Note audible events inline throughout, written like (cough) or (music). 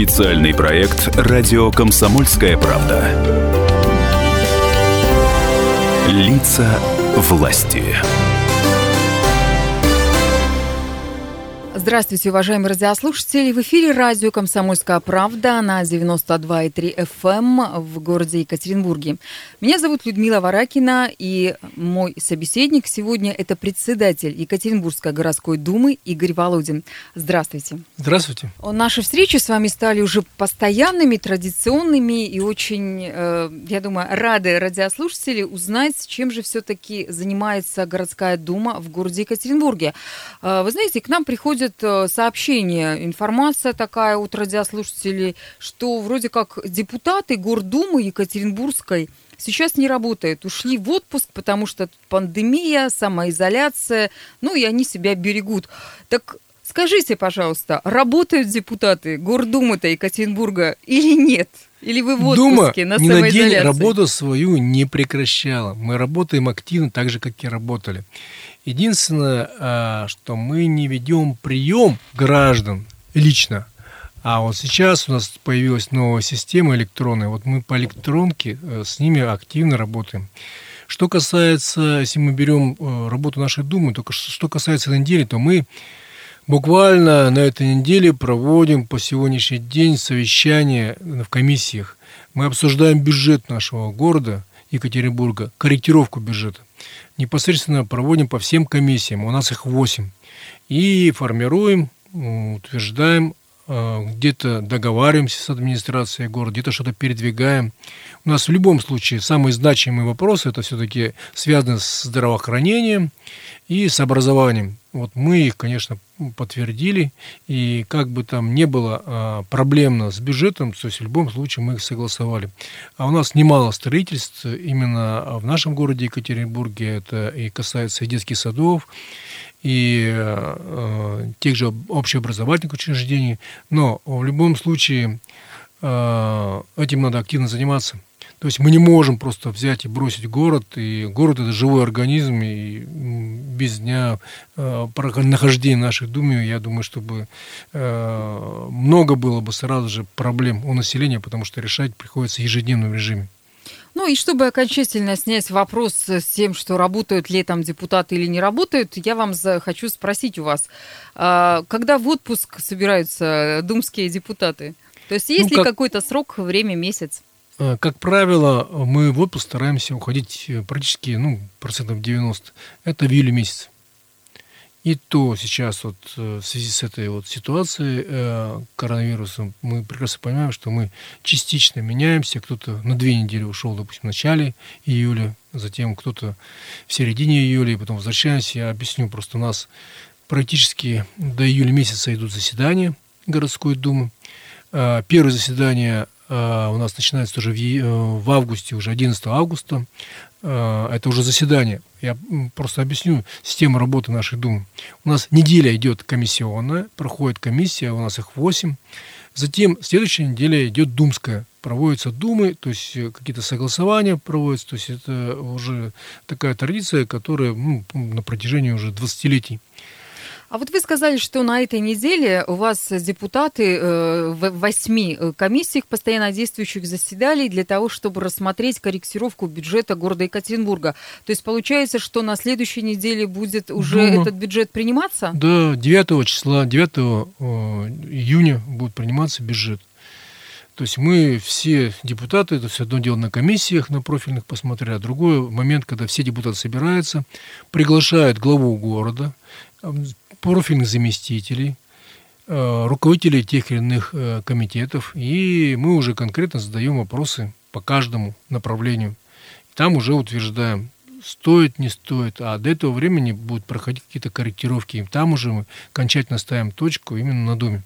Специальный проект «Радио Комсомольская правда». Лица власти. Здравствуйте, уважаемые радиослушатели. В эфире радио «Комсомольская правда» на 92,3 FM эм в городе Екатеринбурге. Меня зовут Людмила Варакина, и мой собеседник сегодня – это председатель Екатеринбургской городской думы Игорь Володин. Здравствуйте. Здравствуйте. Наши встречи с вами стали уже постоянными, традиционными, и очень, э, я думаю, рады радиослушатели узнать, чем же все-таки занимается городская дума в городе Екатеринбурге. Э, вы знаете, к нам приходят сообщение, информация такая от радиослушателей, что вроде как депутаты Гордумы Екатеринбургской сейчас не работают, ушли в отпуск, потому что пандемия, самоизоляция, ну и они себя берегут. Так скажите, пожалуйста, работают депутаты Гордумы-то Екатеринбурга или нет? Или вы в отпуске Дума на ни на день работу свою не прекращала. Мы работаем активно, так же, как и работали. Единственное, а, что мы не ведем прием граждан лично. А вот сейчас у нас появилась новая система электронная. Вот мы по электронке э, с ними активно работаем. Что касается, если мы берем э, работу нашей Думы, только что касается недели, то мы буквально на этой неделе проводим по сегодняшний день совещание в комиссиях. Мы обсуждаем бюджет нашего города Екатеринбурга, корректировку бюджета непосредственно проводим по всем комиссиям, у нас их 8, и формируем, утверждаем, э, где-то договариваемся с администрацией города, где-то что-то передвигаем. У нас в любом случае самые значимые вопросы это все-таки связаны с здравоохранением и с образованием. Вот мы их, конечно, подтвердили, и как бы там не было а, проблемно с бюджетом, то есть в любом случае мы их согласовали. А у нас немало строительств именно в нашем городе Екатеринбурге, это и касается и детских садов, и э, тех же общеобразовательных учреждений, но в любом случае э, этим надо активно заниматься. То есть мы не можем просто взять и бросить город, и город это живой организм, и без дня э, нахождения нашей Думы, я думаю, чтобы э, много было бы сразу же проблем у населения, потому что решать приходится в ежедневном режиме. Ну и чтобы окончательно снять вопрос с тем, что работают ли там депутаты или не работают, я вам хочу спросить у вас, а, когда в отпуск собираются думские депутаты? То есть есть ну, ли какой-то срок, время, месяц? Э, как правило, мы в отпуск стараемся уходить э, практически, ну, процентов 90. Это в июле месяц. И то сейчас вот э, в связи с этой вот ситуацией э, коронавирусом мы прекрасно понимаем, что мы частично меняемся. Кто-то на две недели ушел, допустим, в начале июля, затем кто-то в середине июля, и потом возвращаемся. Я объясню, просто у нас практически до июля месяца идут заседания городской думы. Первое заседание у нас начинается тоже в, э, в августе, уже 11 августа. Э, это уже заседание. Я просто объясню систему работы нашей Думы. У нас неделя идет комиссионная, проходит комиссия, у нас их 8. Затем следующая неделя идет думская. Проводятся думы, то есть какие-то согласования проводятся. То есть это уже такая традиция, которая ну, на протяжении уже 20-летий. А вот вы сказали, что на этой неделе у вас депутаты э, в восьми э, комиссиях постоянно действующих заседали для того, чтобы рассмотреть корректировку бюджета города Екатеринбурга. То есть получается, что на следующей неделе будет уже Дума. этот бюджет приниматься? Да, 9 числа, 9 э, июня будет приниматься бюджет. То есть мы все депутаты, это все одно дело на комиссиях, на профильных посмотрели, а другой момент, когда все депутаты собираются, приглашают главу города, профильных заместителей, э, руководителей тех или иных э, комитетов, и мы уже конкретно задаем вопросы по каждому направлению. Там уже утверждаем, стоит, не стоит, а до этого времени будут проходить какие-то корректировки, и там уже мы окончательно ставим точку именно на Думе.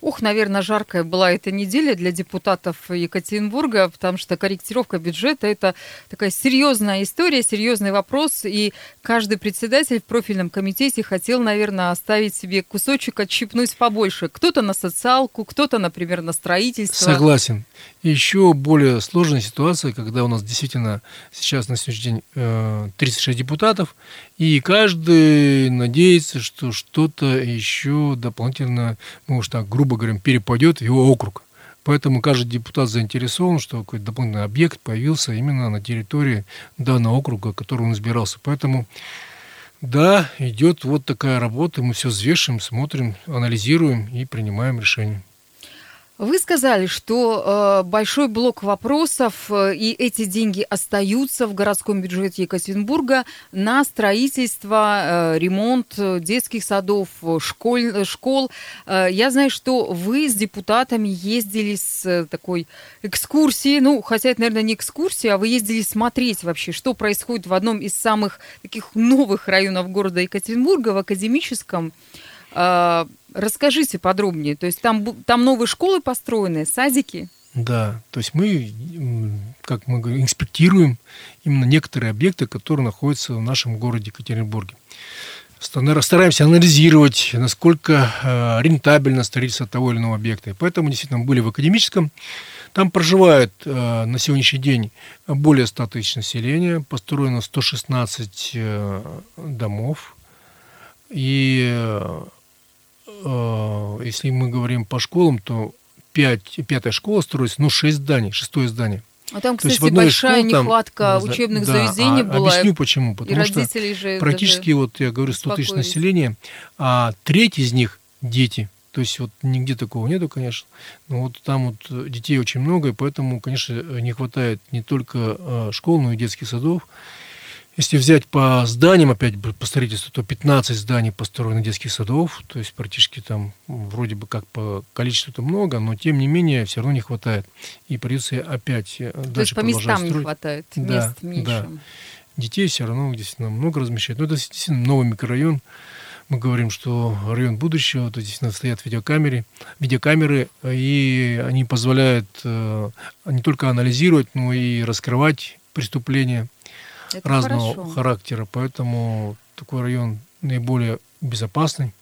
Ух, наверное, жаркая была эта неделя для депутатов Екатеринбурга, потому что корректировка бюджета – это такая серьезная история, серьезный вопрос, и каждый председатель в профильном комитете хотел, наверное, оставить себе кусочек, отщипнуть побольше. Кто-то на социалку, кто-то, например, на строительство. Согласен. Еще более сложная ситуация, когда у нас действительно сейчас на сегодняшний день 36 э, депутатов, и каждый надеется, что что-то еще дополнительно, ну уж так грубо говоря, перепадет в его округ. Поэтому каждый депутат заинтересован, что какой-то дополнительный объект появился именно на территории данного округа, который он избирался. Поэтому да, идет вот такая работа, мы все взвешиваем, смотрим, анализируем и принимаем решение. Вы сказали, что э, большой блок вопросов, э, и эти деньги остаются в городском бюджете Екатеринбурга на строительство, э, ремонт детских садов, школь, школ. Э, я знаю, что вы с депутатами ездили с э, такой экскурсией, ну, хотя это, наверное, не экскурсия, а вы ездили смотреть вообще, что происходит в одном из самых таких новых районов города Екатеринбурга, в академическом. Э, Расскажите подробнее. То есть там, там новые школы построены, садики? Да, то есть мы, как мы говорим, инспектируем именно некоторые объекты, которые находятся в нашем городе Екатеринбурге. Стараемся анализировать, насколько э, рентабельно строительство того или иного объекта. Поэтому действительно были в академическом. Там проживает э, на сегодняшний день более 100 тысяч населения, построено 116 э, домов. И если мы говорим по школам, то 5, пятая школа строится, ну, 6 зданий, шестое здание. А там, кстати, большая школ, нехватка там, учебных да, заведений а, была. Объясню почему. Потому что же практически, вот я говорю, 100 тысяч населения, а треть из них дети. То есть вот нигде такого нету, конечно. Но вот там вот детей очень много, и поэтому, конечно, не хватает не только э, школ, но и детских садов. Если взять по зданиям, опять по строительству, то 15 зданий построено детских садов, то есть практически там вроде бы как по количеству-то много, но тем не менее все равно не хватает. И придется опять э, то дальше есть по местам строить. не хватает, да, мест меньше. Да. Детей все равно действительно много размещать. Но это действительно новый микрорайон. Мы говорим, что район будущего, то действительно стоят видеокамеры, видеокамеры, и они позволяют э, не только анализировать, но и раскрывать преступления это разного хорошо. характера, поэтому такой район наиболее безопасный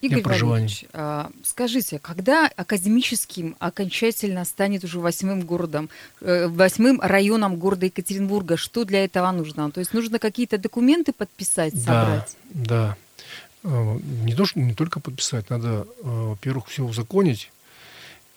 Игорь для проживания. А, скажите, когда академическим окончательно станет уже восьмым городом, э, восьмым районом города Екатеринбурга, что для этого нужно? То есть нужно какие-то документы подписать, собрать? Да, да. Э, не, то, что, не только подписать, надо, э, во-первых, все узаконить,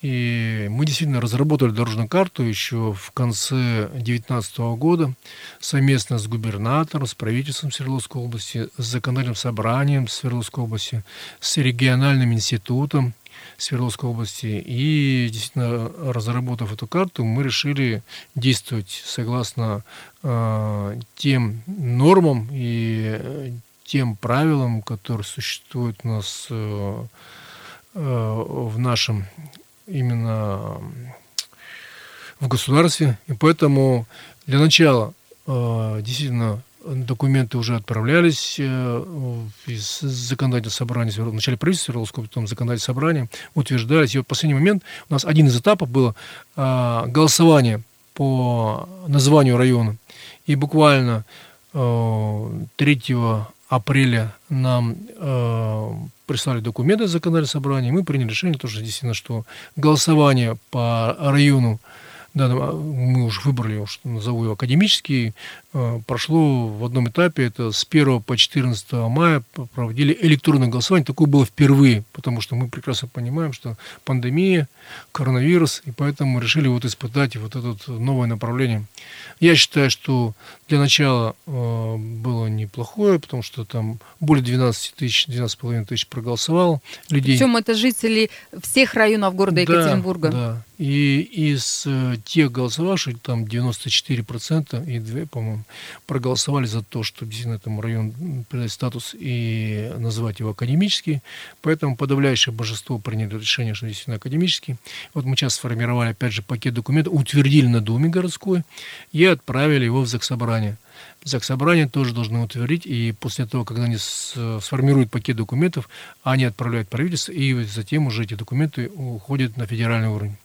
и мы действительно разработали дорожную карту еще в конце 2019 года совместно с губернатором, с правительством Свердловской области, с законодательным собранием Свердловской области, с региональным институтом Свердловской области. И действительно, разработав эту карту, мы решили действовать согласно э, тем нормам и тем правилам, которые существуют у нас э, э в нашем именно в государстве. И поэтому для начала э, действительно документы уже отправлялись э, из законодательного собрания, вначале правительства Свердловского, потом законодательное собрание, утверждались. И вот в последний момент у нас один из этапов было э, голосование по названию района. И буквально 3 апреля нам прислали документы из законодательного собрания, мы приняли решение, тоже действительно, что голосование по району да, мы уже выбрали, что назову его академический, э, прошло в одном этапе, это с 1 по 14 мая проводили электронное голосование. Такое было впервые, потому что мы прекрасно понимаем, что пандемия, коронавирус, и поэтому решили вот испытать вот это новое направление. Я считаю, что для начала э, было неплохое, потому что там более 12 тысяч, 12,5 тысяч проголосовало людей. Причем это жители всех районов города Екатеринбурга. Да, да. И из э, тех голосовавших, там 94% и 2, по-моему, проголосовали за то, что действительно этому району придать статус и называть его академический. Поэтому подавляющее большинство приняли решение, что действительно академический. Вот мы сейчас сформировали, опять же, пакет документов, утвердили на Думе городской и отправили его в Заксобрание. Заксобрание тоже должны утвердить, и после того, когда они сформируют пакет документов, они отправляют правительство, и затем уже эти документы уходят на федеральный уровень.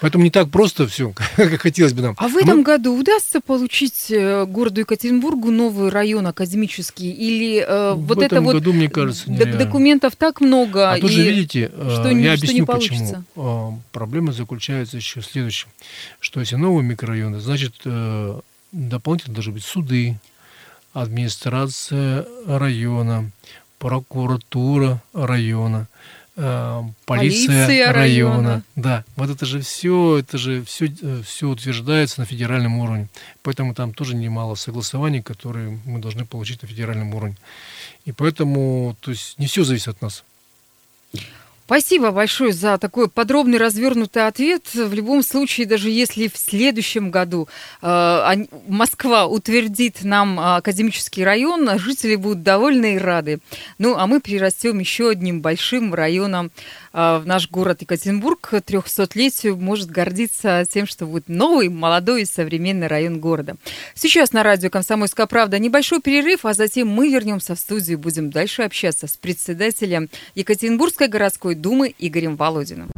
Поэтому не так просто все, (laughs) как хотелось бы нам. А в этом Мы... году удастся получить э, городу Екатеринбургу новый район академический? Или э, в вот этом это году, мне кажется, нереально. документов так много? А тоже, видите, э, что, я объясню, что не получится. почему. Э, проблема заключается еще в следующем. Что если новые микрорайоны, значит, дополнительно должны быть суды, администрация района, прокуратура района – э, полиция, Полиция района. района. Да, вот это же все, это же все, все утверждается на федеральном уровне. Поэтому там тоже немало согласований, которые мы должны получить на федеральном уровне. И поэтому, то есть не все зависит от нас. Спасибо большое за такой подробный развернутый ответ. В любом случае, даже если в следующем году э, Москва утвердит нам э, академический район, жители будут довольны и рады. Ну, а мы перерастем еще одним большим районом в наш город Екатеринбург. К 300-летию может гордиться тем, что будет новый, молодой и современный район города. Сейчас на радио «Комсомольская правда» небольшой перерыв, а затем мы вернемся в студию и будем дальше общаться с председателем Екатеринбургской городской думы Игорем Володиным.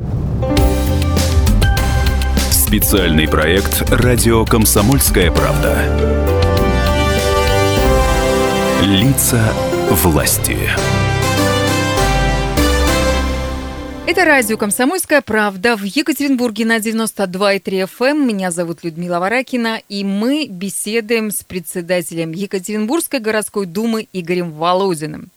Специальный проект «Радио Комсомольская правда». Лица власти. Это радио «Комсомольская правда» в Екатеринбурге на 92,3 FM. Эм. Меня зовут Людмила Варакина, и мы беседуем с председателем Екатеринбургской городской думы Игорем Володиным.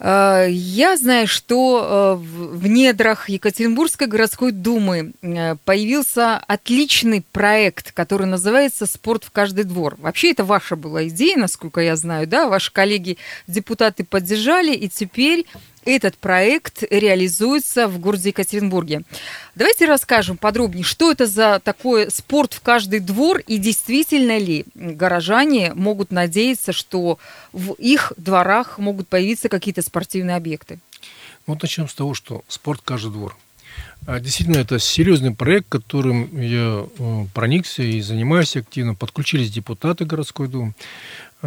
Э, Я знаю, что э, в недрах Екатеринбургской городской думы э, появился отличный проект, который называется «Спорт в каждый двор». Вообще, это ваша была идея, насколько я знаю, да? Ваши коллеги-депутаты поддержали, и теперь этот проект реализуется в городе Екатеринбурге. Давайте расскажем подробнее, что это за такой спорт в каждый двор и действительно ли горожане могут надеяться, что в их дворах могут появиться какие-то спортивные объекты. Вот начнем с того, что спорт каждый двор. А, Действительно, это серьезный проект, которым я э, проникся и занимаюсь активно. Подключились депутаты городской думы.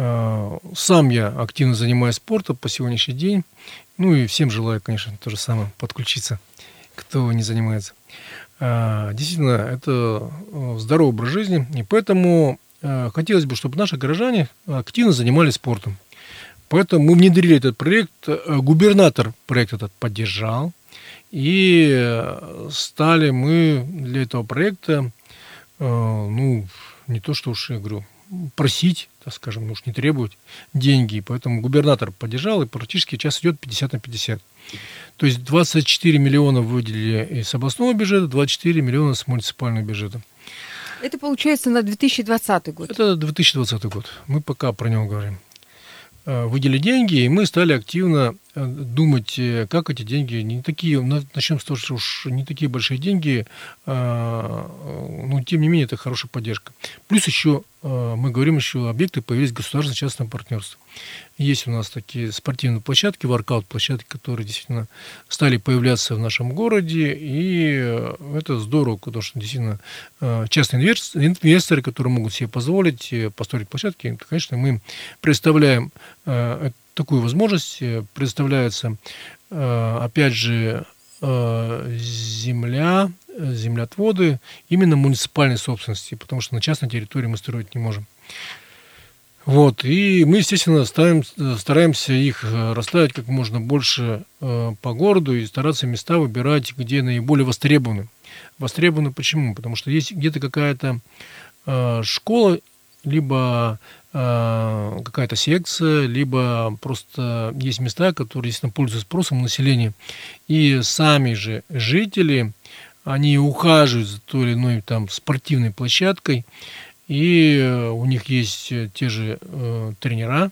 А, Сам я активно занимаюсь спортом по сегодняшний день. Ну и всем желаю, конечно, то же самое, подключиться, кто не занимается. А, Действительно, это э, здоровый образ жизни, и поэтому э, хотелось бы, чтобы наши горожане активно занимались спортом. Поэтому мы внедрили этот проект. Э, Губернатор проект этот поддержал. И э, стали мы для этого проекта, э, ну, не то что уж, я говорю, просить, так скажем, ну уж не требовать деньги. Поэтому губернатор поддержал, и практически сейчас идет 50 на 50. То есть 24 миллиона выделили из областного бюджета, 24 миллиона с муниципального бюджета. Это получается на 2020 год. Это 2020 год. Мы пока про него говорим. Э, Выделили деньги, и мы стали активно думать, э, как эти деньги, не такие, на- начнем с того, что уж не такие большие деньги, а, э, но тем не менее это хорошая поддержка. Плюс еще э, мы говорим еще, объекты появились государственно-частное партнерство. Есть у нас такие спортивные площадки, воркаут-площадки, которые действительно стали появляться в нашем городе, и э, это здорово, потому что действительно э, частные инвес- инвесторы, которые могут себе позволить э, построить площадки, конечно, мы э, такую возможность, э, предоставляется, э, опять же, э, земля, землеотводы именно муниципальной собственности, потому что на частной территории мы строить не можем. Вот, и мы, естественно, ставим, стараемся их расставить как можно больше по городу и стараться места выбирать, где наиболее востребованы. Востребованы почему? Потому что есть где-то какая-то школа, либо э, какая-то секция, либо просто есть места, которые действительно пользуются спросом населения. И сами же жители, они ухаживают за той или иной там спортивной площадкой, и э, у них есть э, те же э, тренера,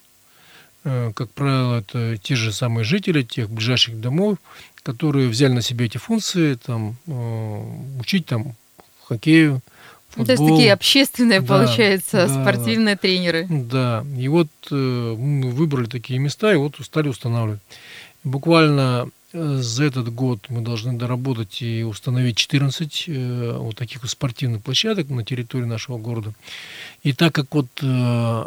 э, как правило, это те же самые жители тех ближайших домов, которые взяли на себя эти функции, там, э, учить там хоккею, Ну, То есть такие общественные, Да, получается, да, спортивные тренеры. Да, и вот э, мы выбрали такие места и вот стали устанавливать. Буквально за этот год мы должны доработать и установить 14 э, вот таких вот спортивных площадок на территории нашего города. И так как вот э,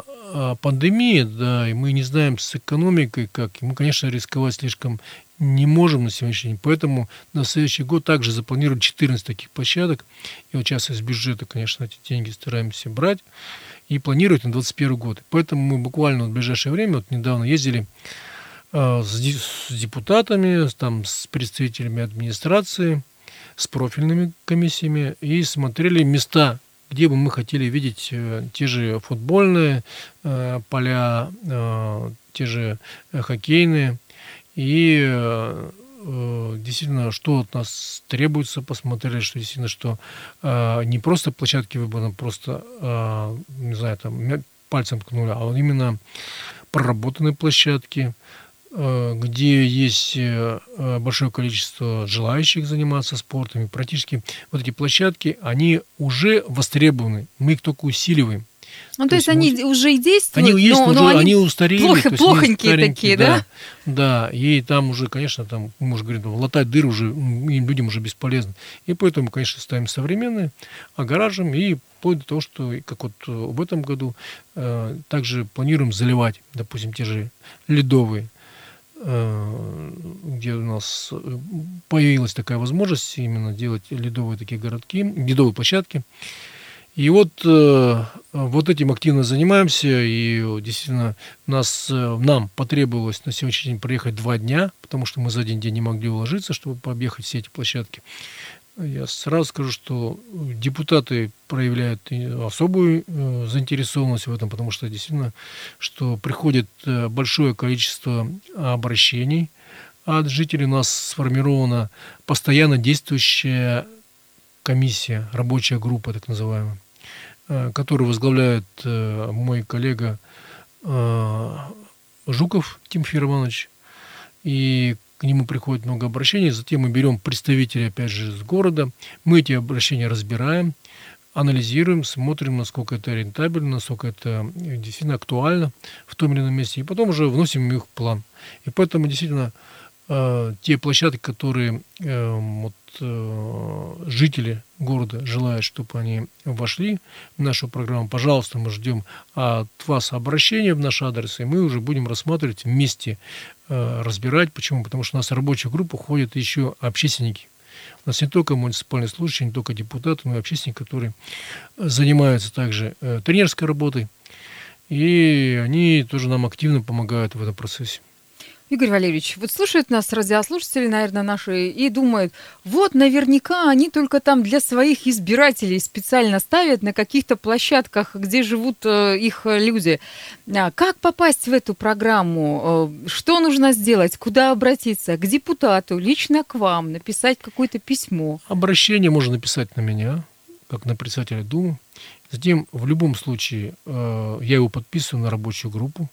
пандемия, да, и мы не знаем с экономикой как, мы, конечно, рисковать слишком не можем на сегодняшний день, поэтому на следующий год также запланировали 14 таких площадок. И вот сейчас из бюджета, конечно, эти деньги стараемся брать и планируют на 2021 год. Поэтому мы буквально в ближайшее время, вот недавно ездили с, ди- с депутатами, там, с представителями администрации, с профильными комиссиями и смотрели места, где бы мы хотели видеть э, те же футбольные э, поля, э, те же хоккейные. И действительно, что от нас требуется, посмотрели, что действительно, что не просто площадки выбраны, просто, не знаю, там пальцем ткнули, а именно проработанные площадки, где есть э, большое количество желающих заниматься спортом. И практически вот эти площадки, они уже востребованы. Мы их только усиливаем. Ну, то, то есть, есть они уже и действуют, они есть, но, но уже, они, устарели. Плохо, плохонькие такие, да? Да, и там уже, конечно, там, мы уже говорим, латать дыры уже им людям уже бесполезно. И поэтому, конечно, ставим современные, огораживаем и вплоть до того, что как вот в этом году э, также планируем заливать, допустим, те же ледовые, э, где у нас э, появилась такая возможность именно делать ледовые такие городки, ледовые площадки. И вот, э, вот этим активно занимаемся, и действительно нас, э, нам потребовалось на сегодняшний день проехать два дня, потому что мы за один день не могли уложиться, чтобы пообъехать все эти площадки. Я сразу скажу, что депутаты проявляют особую э, заинтересованность в этом, потому что действительно, что приходит большое количество обращений от жителей. У нас сформирована постоянно действующая комиссия, рабочая группа, так называемая, э, которую возглавляет э, мой коллега э, Жуков Тимофей Романович. И к нему приходит много обращений. Затем мы берем представителей, опять же, из города. Мы эти обращения разбираем, анализируем, смотрим, насколько это рентабельно, насколько это действительно актуально в том или ином месте. И потом уже вносим их в план. И поэтому действительно те площадки, которые вот, э, жители города желают, чтобы они вошли в нашу программу, пожалуйста, мы ждем от вас обращения в наш адрес, и мы уже будем рассматривать вместе, э, разбирать. Почему? Потому что у нас в рабочую группу ходят еще общественники. У нас не только муниципальные служащие, не только депутаты, но и общественники, которые занимаются также э, тренерской работой. И они тоже нам активно помогают в этом процессе. Игорь Валерьевич, вот слушают нас радиослушатели, наверное, наши, и думают, вот наверняка они только там для своих избирателей специально ставят на каких-то площадках, где живут э, их люди. А как попасть в эту программу? Э, что нужно сделать? Куда обратиться? К депутату, лично к вам, написать какое-то письмо? Обращение можно написать на меня, как на председателя Думы. Затем, в любом случае, э, я его подписываю на рабочую группу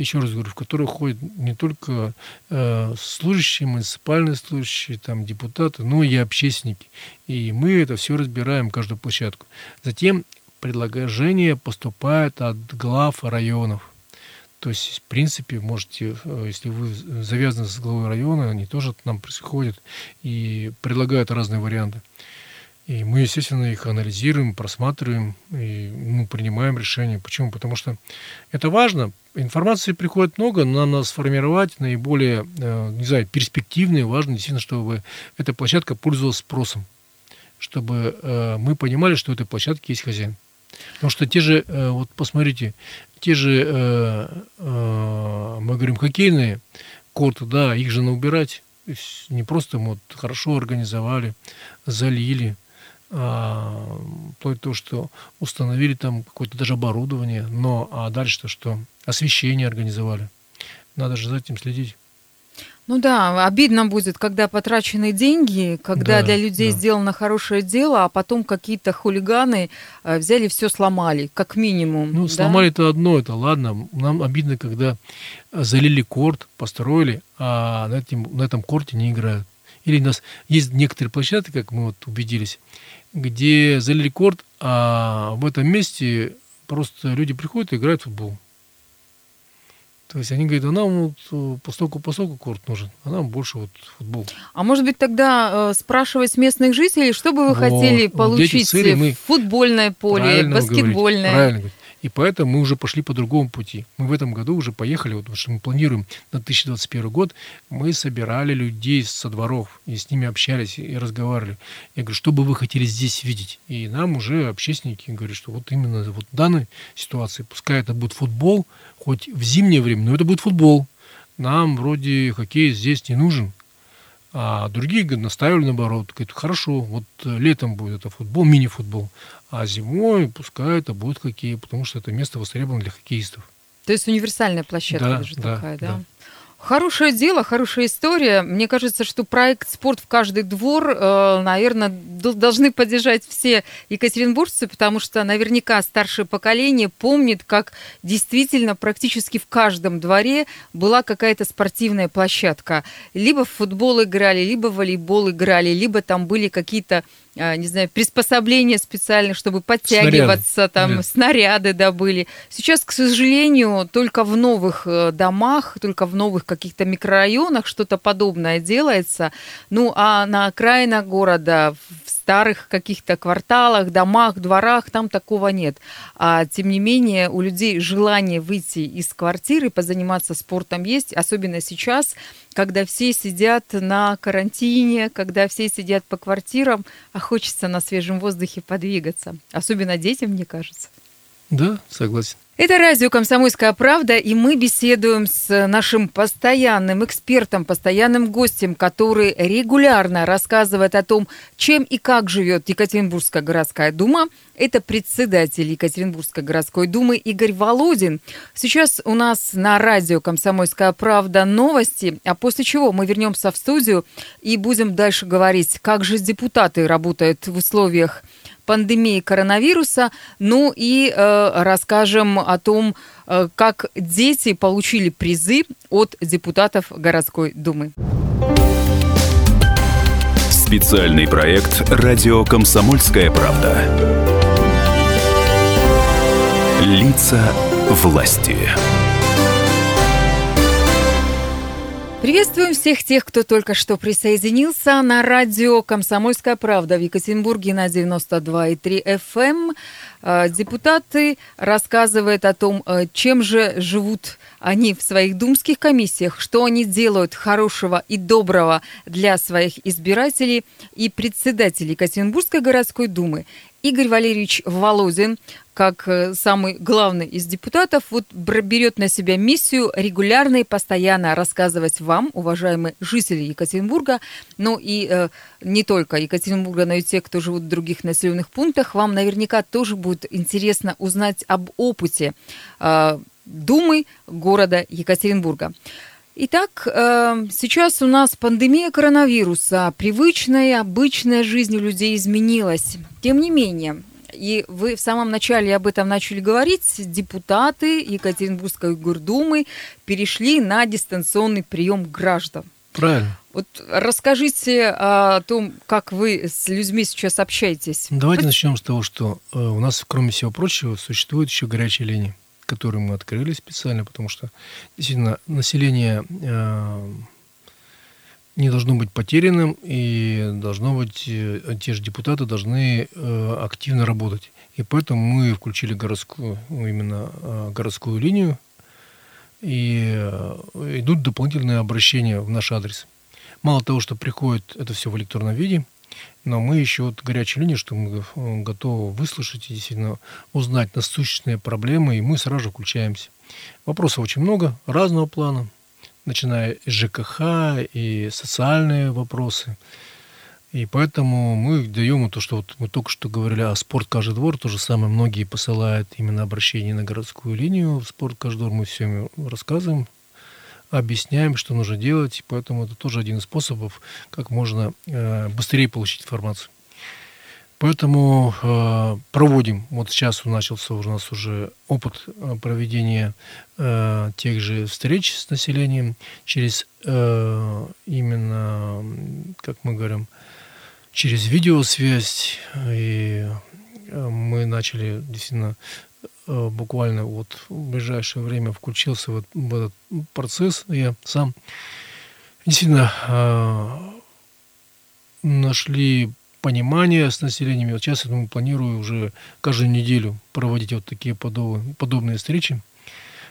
еще раз говорю, в которую ходят не только э, служащие, муниципальные служащие, там, депутаты, но и общественники. И мы это все разбираем, каждую площадку. Затем предложения поступают от глав районов. То есть, в принципе, можете, э, если вы завязаны с главой района, они тоже к нам приходят и предлагают разные варианты. И мы, естественно, их анализируем, просматриваем и ну, принимаем решения. Почему? Потому что это важно. Информации приходит много, но нам надо сформировать наиболее, э, не знаю, перспективные, важно действительно, чтобы эта площадка пользовалась спросом. Чтобы э, мы понимали, что у этой площадки есть хозяин. Потому что те же, э, вот посмотрите, те же, мы говорим, хоккейные корты, да, их же надо убирать. Не просто мы вот хорошо организовали, залили, вплоть до того, что установили там какое-то даже оборудование, но а дальше-то что? Освещение организовали. Надо же за этим следить. Ну да, обидно будет, когда потрачены деньги, когда да, для людей да. сделано хорошее дело, а потом какие-то хулиганы э, взяли все сломали, как минимум. Ну, да? сломали это одно, это ладно. Нам обидно, когда залили корт, построили, а на, этом, на этом корте не играют. Или у нас есть некоторые площадки, как мы вот убедились, где залили корт, а в этом месте просто люди приходят и играют в футбол. То есть они говорят, а нам вот э, постоку постоку корт нужен, а нам больше вот футбол. А может быть тогда э, спрашивать местных жителей, что бы вы вот, хотели получить? Вот мы футбольное поле, баскетбольное? Правильно. И поэтому мы уже пошли по другому пути. Мы в этом году уже поехали, вот, потому что мы планируем на 2021 год, мы собирали людей со дворов, и с ними общались, и разговаривали. Я говорю, что бы вы хотели здесь видеть? И нам уже общественники говорят, что вот именно вот в данной ситуации, пускай это будет футбол, хоть в зимнее время, но это будет футбол. Нам вроде хоккей здесь не нужен. А другие настаивали наоборот. Говорят, хорошо, вот э, летом будет это футбол, мини-футбол, а зимой пускай это будет хоккей, потому что это место востребовано для хоккеистов. То есть универсальная площадка да, даже да, такая, да? да? Хорошее дело, хорошая история. Мне кажется, что проект «Спорт в каждый двор», э, наверное, должны поддержать все екатеринбуржцы, потому что наверняка старшее поколение помнит, как действительно практически в каждом дворе была какая-то спортивная площадка. Либо в футбол играли, либо в волейбол играли, либо там были какие-то а, не знаю, приспособления специальные, чтобы подтягиваться, снаряды. там да. снаряды добыли. Сейчас, к сожалению, только в новых э, домах, только в новых каких-то микрорайонах что-то подобное делается. Ну, а на окраинах города, в старых каких-то кварталах, домах, дворах, там такого нет. А тем не менее, у людей желание выйти из квартиры, позаниматься спортом есть, особенно сейчас, когда все сидят на карантине, когда все сидят по квартирам, а хочется на свежем воздухе подвигаться. Особенно детям, мне кажется. Да, согласен. Это радио «Комсомольская правда», и мы беседуем с нашим постоянным экспертом, постоянным гостем, который регулярно рассказывает о том, чем и как живет Екатеринбургская городская дума. Это председатель Екатеринбургской городской думы Игорь Володин. Сейчас у нас на радио «Комсомольская правда» новости, а после чего мы вернемся в студию и будем дальше говорить, как же депутаты работают в условиях пандемии коронавируса. Ну и э, расскажем о том, э, как дети получили призы от депутатов городской думы. Специальный проект «Радио Комсомольская правда». Лица власти. Приветствуем всех тех, кто только что присоединился на радио «Комсомольская правда» в Екатеринбурге на 92,3 FM. Эм. Э, депутаты рассказывают о том, э, чем же живут они в своих думских комиссиях, что они делают хорошего и доброго для своих избирателей. И председатель Екатеринбургской городской думы Игорь Валерьевич Володин, как э, самый главный из депутатов, вот берет на себя миссию регулярно и постоянно рассказывать вам, уважаемые жители Екатеринбурга, ну и э, не только Екатеринбурга, но и те, кто живут в других населенных пунктах, вам наверняка тоже будет интересно узнать об опыте э, Думы города Екатеринбурга. Итак, э, сейчас у нас пандемия коронавируса. Привычная, обычная жизнь у людей изменилась. Тем не менее, и вы в самом начале об этом начали говорить, депутаты Екатеринбургской гордумы перешли на дистанционный прием граждан. Правильно. Вот расскажите о том, как вы с людьми сейчас общаетесь. Давайте начнем с того, что э, у нас, кроме всего прочего, существует еще горячая линия который мы открыли специально, потому что действительно население э, не должно быть потерянным, и должно быть, э, те же депутаты должны э, активно работать. И поэтому мы включили городскую, ну, именно городскую линию, и идут дополнительные обращения в наш адрес. Мало того, что приходит это все в электронном виде, но мы еще вот горячая линия, что мы э, готовы выслушать и действительно узнать насущные проблемы, и мы сразу же включаемся. Вопросов очень много, разного плана, начиная с ЖКХ и социальные вопросы. И поэтому мы даем то, что вот мы только что говорили о спорт каждый двор, то же самое многие посылают именно обращение на городскую линию в спорт каждый двор, мы все им рассказываем, объясняем, что нужно делать, поэтому это тоже один из способов, как можно э, быстрее получить информацию. Поэтому э, проводим, вот сейчас начался у нас уже опыт э, проведения э, тех же встреч с населением через э, именно, как мы говорим, через видеосвязь. И э, мы начали действительно Э, буквально вот в ближайшее время включился вот в этот процесс. Я сам действительно нашли понимание с населением. Вот сейчас я планирую уже каждую неделю проводить вот такие подобные, встречи.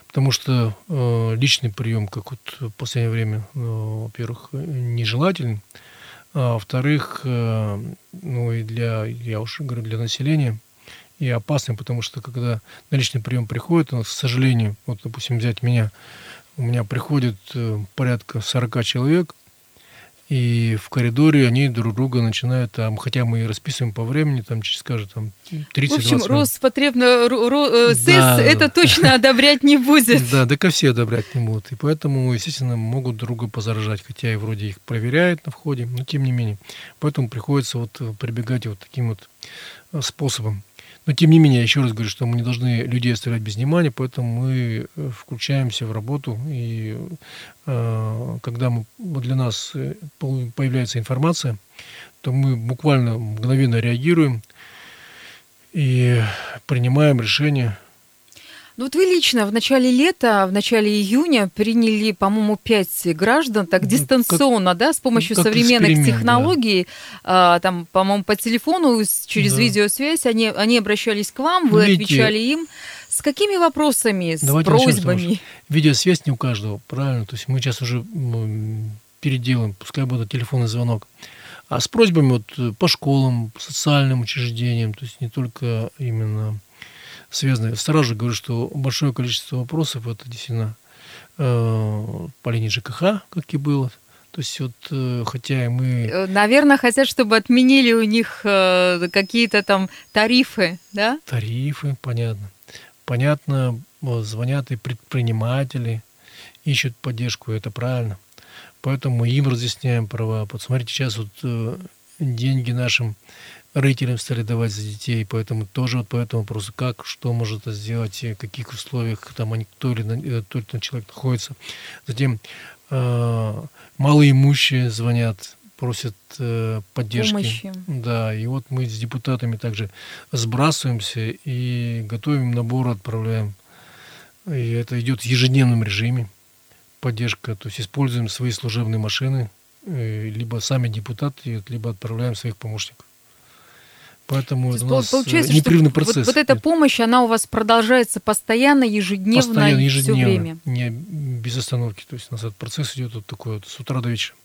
Потому что э, личный прием, как вот в последнее время, э, во-первых, нежелателен, а во-вторых, э, ну и для, я уже говорю, для населения – и опасным, потому что когда на личный прием приходит, к сожалению, вот, допустим, взять меня, у меня приходит э, порядка 40 человек, и в коридоре они друг друга начинают, там, хотя мы и расписываем по времени, там, через, скажем, там, 30-20 В общем. Роспотребно э, СЭС Да. это точно (laughs) одобрять не будет. Да, да ко все одобрять не будут. И поэтому, естественно, могут друга позаражать, хотя и вроде их проверяют на входе, но тем не менее. Поэтому приходится вот прибегать вот таким вот э, способом. Но тем не менее, я еще раз говорю, что мы не должны людей оставлять без внимания, поэтому мы э, включаемся в работу. И э, когда мы, для нас э, появляется информация, то мы буквально мгновенно реагируем и принимаем решение Ну вот вы лично в начале лета, в начале июня приняли, по-моему, пять граждан так Ну, дистанционно, да, с помощью как современных эксперимент, да. технологий, а, там, по-моему, по телефону через Да. видеосвязь, они, они обращались к вам, Ну, вы видите, отвечали им. С какими вопросами, с Давайте начнем просьбами? что Видеосвязь не у каждого, правильно? То есть мы сейчас уже переделаем, пускай будет телефонный звонок. А с просьбами вот по школам, социальным учреждениям, то есть не только именно связанные. Сразу же говорю, что большое количество вопросов это действительно э, по линии ЖКХ, как и было. То есть вот, э, хотя и мы... Э, Наверное, хотят, чтобы отменили у них э, какие-то там тарифы, да? Тарифы, понятно. Понятно, вот звонят и предприниматели, ищут поддержку, это правильно. Поэтому мы им разъясняем права. Вот смотрите, сейчас вот э, деньги нашим родителям стали давать за детей, поэтому тоже вот по этому вопросу, как, что может это сделать, в каких условиях там они, кто или на- э, или иной человек находится. Затем э, малоимущие звонят, просят э, поддержки. Помощи. Да, и вот мы с депутатами также сбрасываемся и готовим набор, отправляем. И это идет в ежедневном режиме. Поддержка, то есть используем свои служебные машины, э, либо сами депутаты, либо отправляем своих помощников. Поэтому То это есть у нас получается, э, непрерывный что вот- процесс. вот, эта помощь, она у вас продолжается постоянно, ежедневно, Постоянно, все ежедневно, время. не без остановки. То есть у нас этот процесс идет вот такой вот с утра до вечера.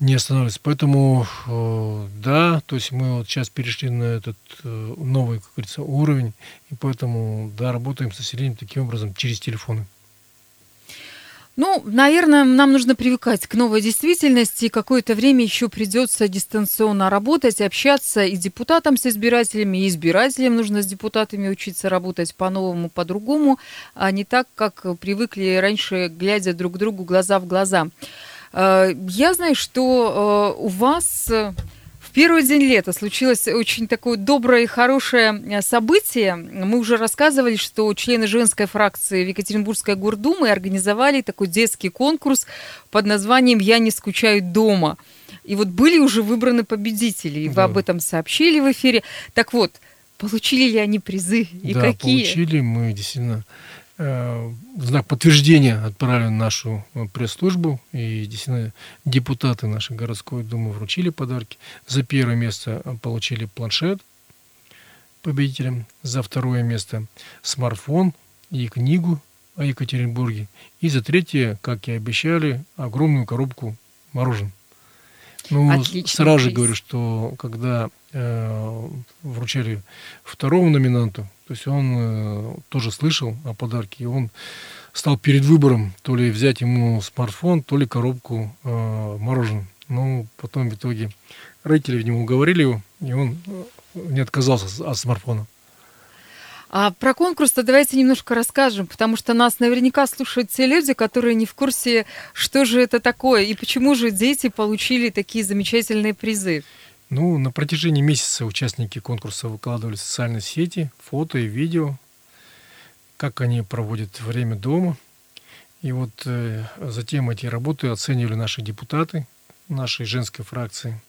Не останавливается. Поэтому, э, да, то есть мы вот сейчас перешли на этот э, новый, как говорится, уровень, и поэтому, да, работаем с населением таким образом через телефоны. Ну, наверное, нам нужно привыкать к новой действительности. и Какое-то время еще придется дистанционно работать, общаться и депутатам с избирателями, и избирателям нужно с депутатами учиться работать по-новому, по-другому, а не так, как привыкли раньше, глядя друг другу глаза в глаза. Э, Я знаю, что э, у вас э, первый день лета случилось очень такое доброе и хорошее э, событие. Мы уже рассказывали, что члены женской фракции в Екатеринбургской гордумы организовали такой детский конкурс под названием «Я не скучаю дома». И вот были уже выбраны победители, и вы Да. об этом сообщили в эфире. Так вот, получили ли они призы и да, какие? получили мы действительно в знак подтверждения отправили нашу э, пресс-службу, и действительно депутаты нашей городской думы вручили подарки. За первое место э, получили планшет победителям, за второе место смартфон и книгу о Екатеринбурге, и за третье, как и обещали, огромную коробку мороженого. Ну, Отличный сразу же говорю, что когда э, вручали второму номинанту, то есть он э, тоже слышал о подарке, и он стал перед выбором, то ли взять ему смартфон, то ли коробку э, мороженого. Ну, потом в итоге родители, видимо, уговорили его, и он э, не отказался от смартфона. А про конкурс-то давайте немножко расскажем, потому что нас наверняка слушают те люди, которые не в курсе, что же это такое и почему же дети получили такие замечательные призы. Ну, на протяжении месяца участники конкурса выкладывали в социальные сети фото и видео, как они проводят время дома. И вот э, затем эти работы оценивали наши депутаты нашей женской фракции.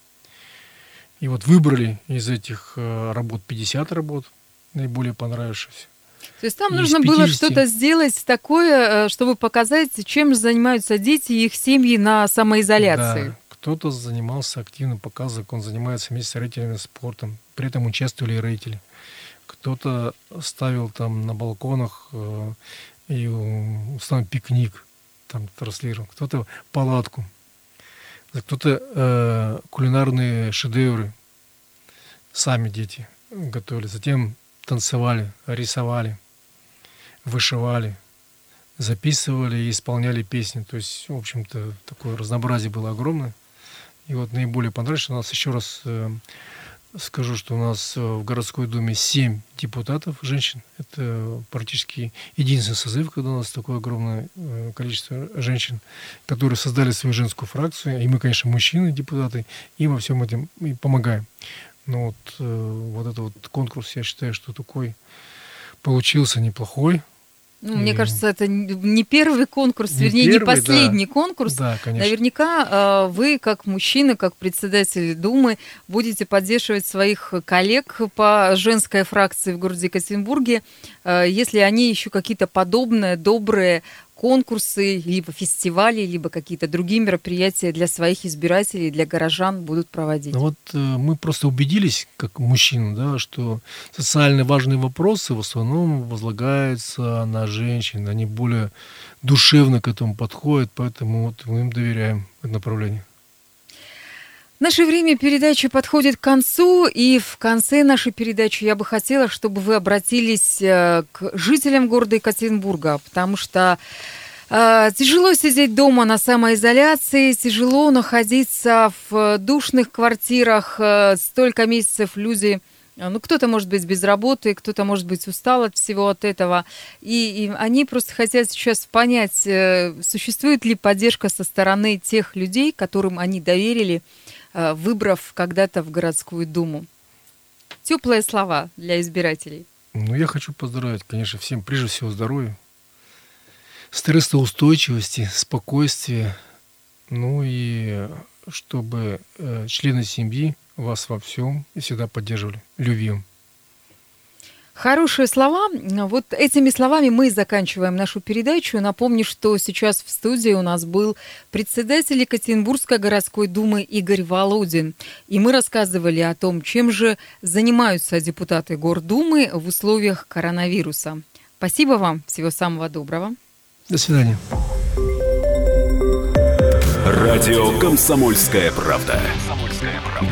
И вот выбрали из этих э, работ 50 работ, наиболее понравившихся. То есть там Из нужно было 50. что-то сделать такое, э, чтобы показать, чем занимаются дети и их семьи на самоизоляции. Да, кто-то занимался активно, показывал, он занимается вместе с родителями спортом. При этом участвовали и родители. Кто-то ставил там на балконах э, и у- установил пикник, там транслировал. Кто-то палатку. Кто-то э, кулинарные шедевры сами дети готовили. Затем танцевали, рисовали, вышивали, записывали и исполняли песни. То есть, в общем-то, такое разнообразие было огромное. И вот наиболее понравилось, у нас еще раз э, скажу, что у нас э, в городской думе 7 депутатов, женщин. Это практически единственный созыв, когда у нас такое огромное э, количество женщин, которые создали свою женскую фракцию. И мы, конечно, мужчины, депутаты, и во всем этим и помогаем. Но вот, э, вот этот вот конкурс, я считаю, что такой получился неплохой. Ну, мне кажется, это не первый конкурс, не вернее, первый, не последний да. конкурс. Да, конечно. Наверняка э, вы, как мужчина, как председатель Думы, будете поддерживать своих коллег по женской фракции в городе Екатеринбурге, э, если они еще какие-то подобные, добрые конкурсы, либо фестивали, либо какие-то другие мероприятия для своих избирателей, для горожан будут проводить? Ну вот э, мы просто убедились, как мужчины, да, что социально важные вопросы в основном возлагаются на женщин, они более душевно к этому подходят, поэтому вот мы им доверяем это направление. Наше время передачи подходит к концу, и в конце нашей передачи я бы хотела, чтобы вы обратились э, к жителям города Екатеринбурга, потому что э, тяжело сидеть дома на самоизоляции, тяжело находиться в душных квартирах, э, столько месяцев люди ну, кто-то может быть без работы, кто-то может быть устал от всего от этого. И, и они просто хотят сейчас понять, существует ли поддержка со стороны тех людей, которым они доверили Э, выбрав когда-то в городскую думу. Теплые слова для избирателей. Ну, я хочу поздравить, конечно, всем прежде всего здоровья, стрессоустойчивости, спокойствия, ну и чтобы э, члены семьи вас во всем и всегда поддерживали, любим. Хорошие слова. Вот этими словами мы заканчиваем нашу передачу. Напомню, что сейчас в студии у нас был председатель Екатеринбургской городской думы Игорь Володин. И мы рассказывали о том, чем же занимаются депутаты Гордумы в условиях коронавируса. Спасибо вам. Всего самого доброго. До свидания. Радио «Комсомольская правда».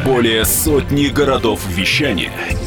Более сотни городов вещания –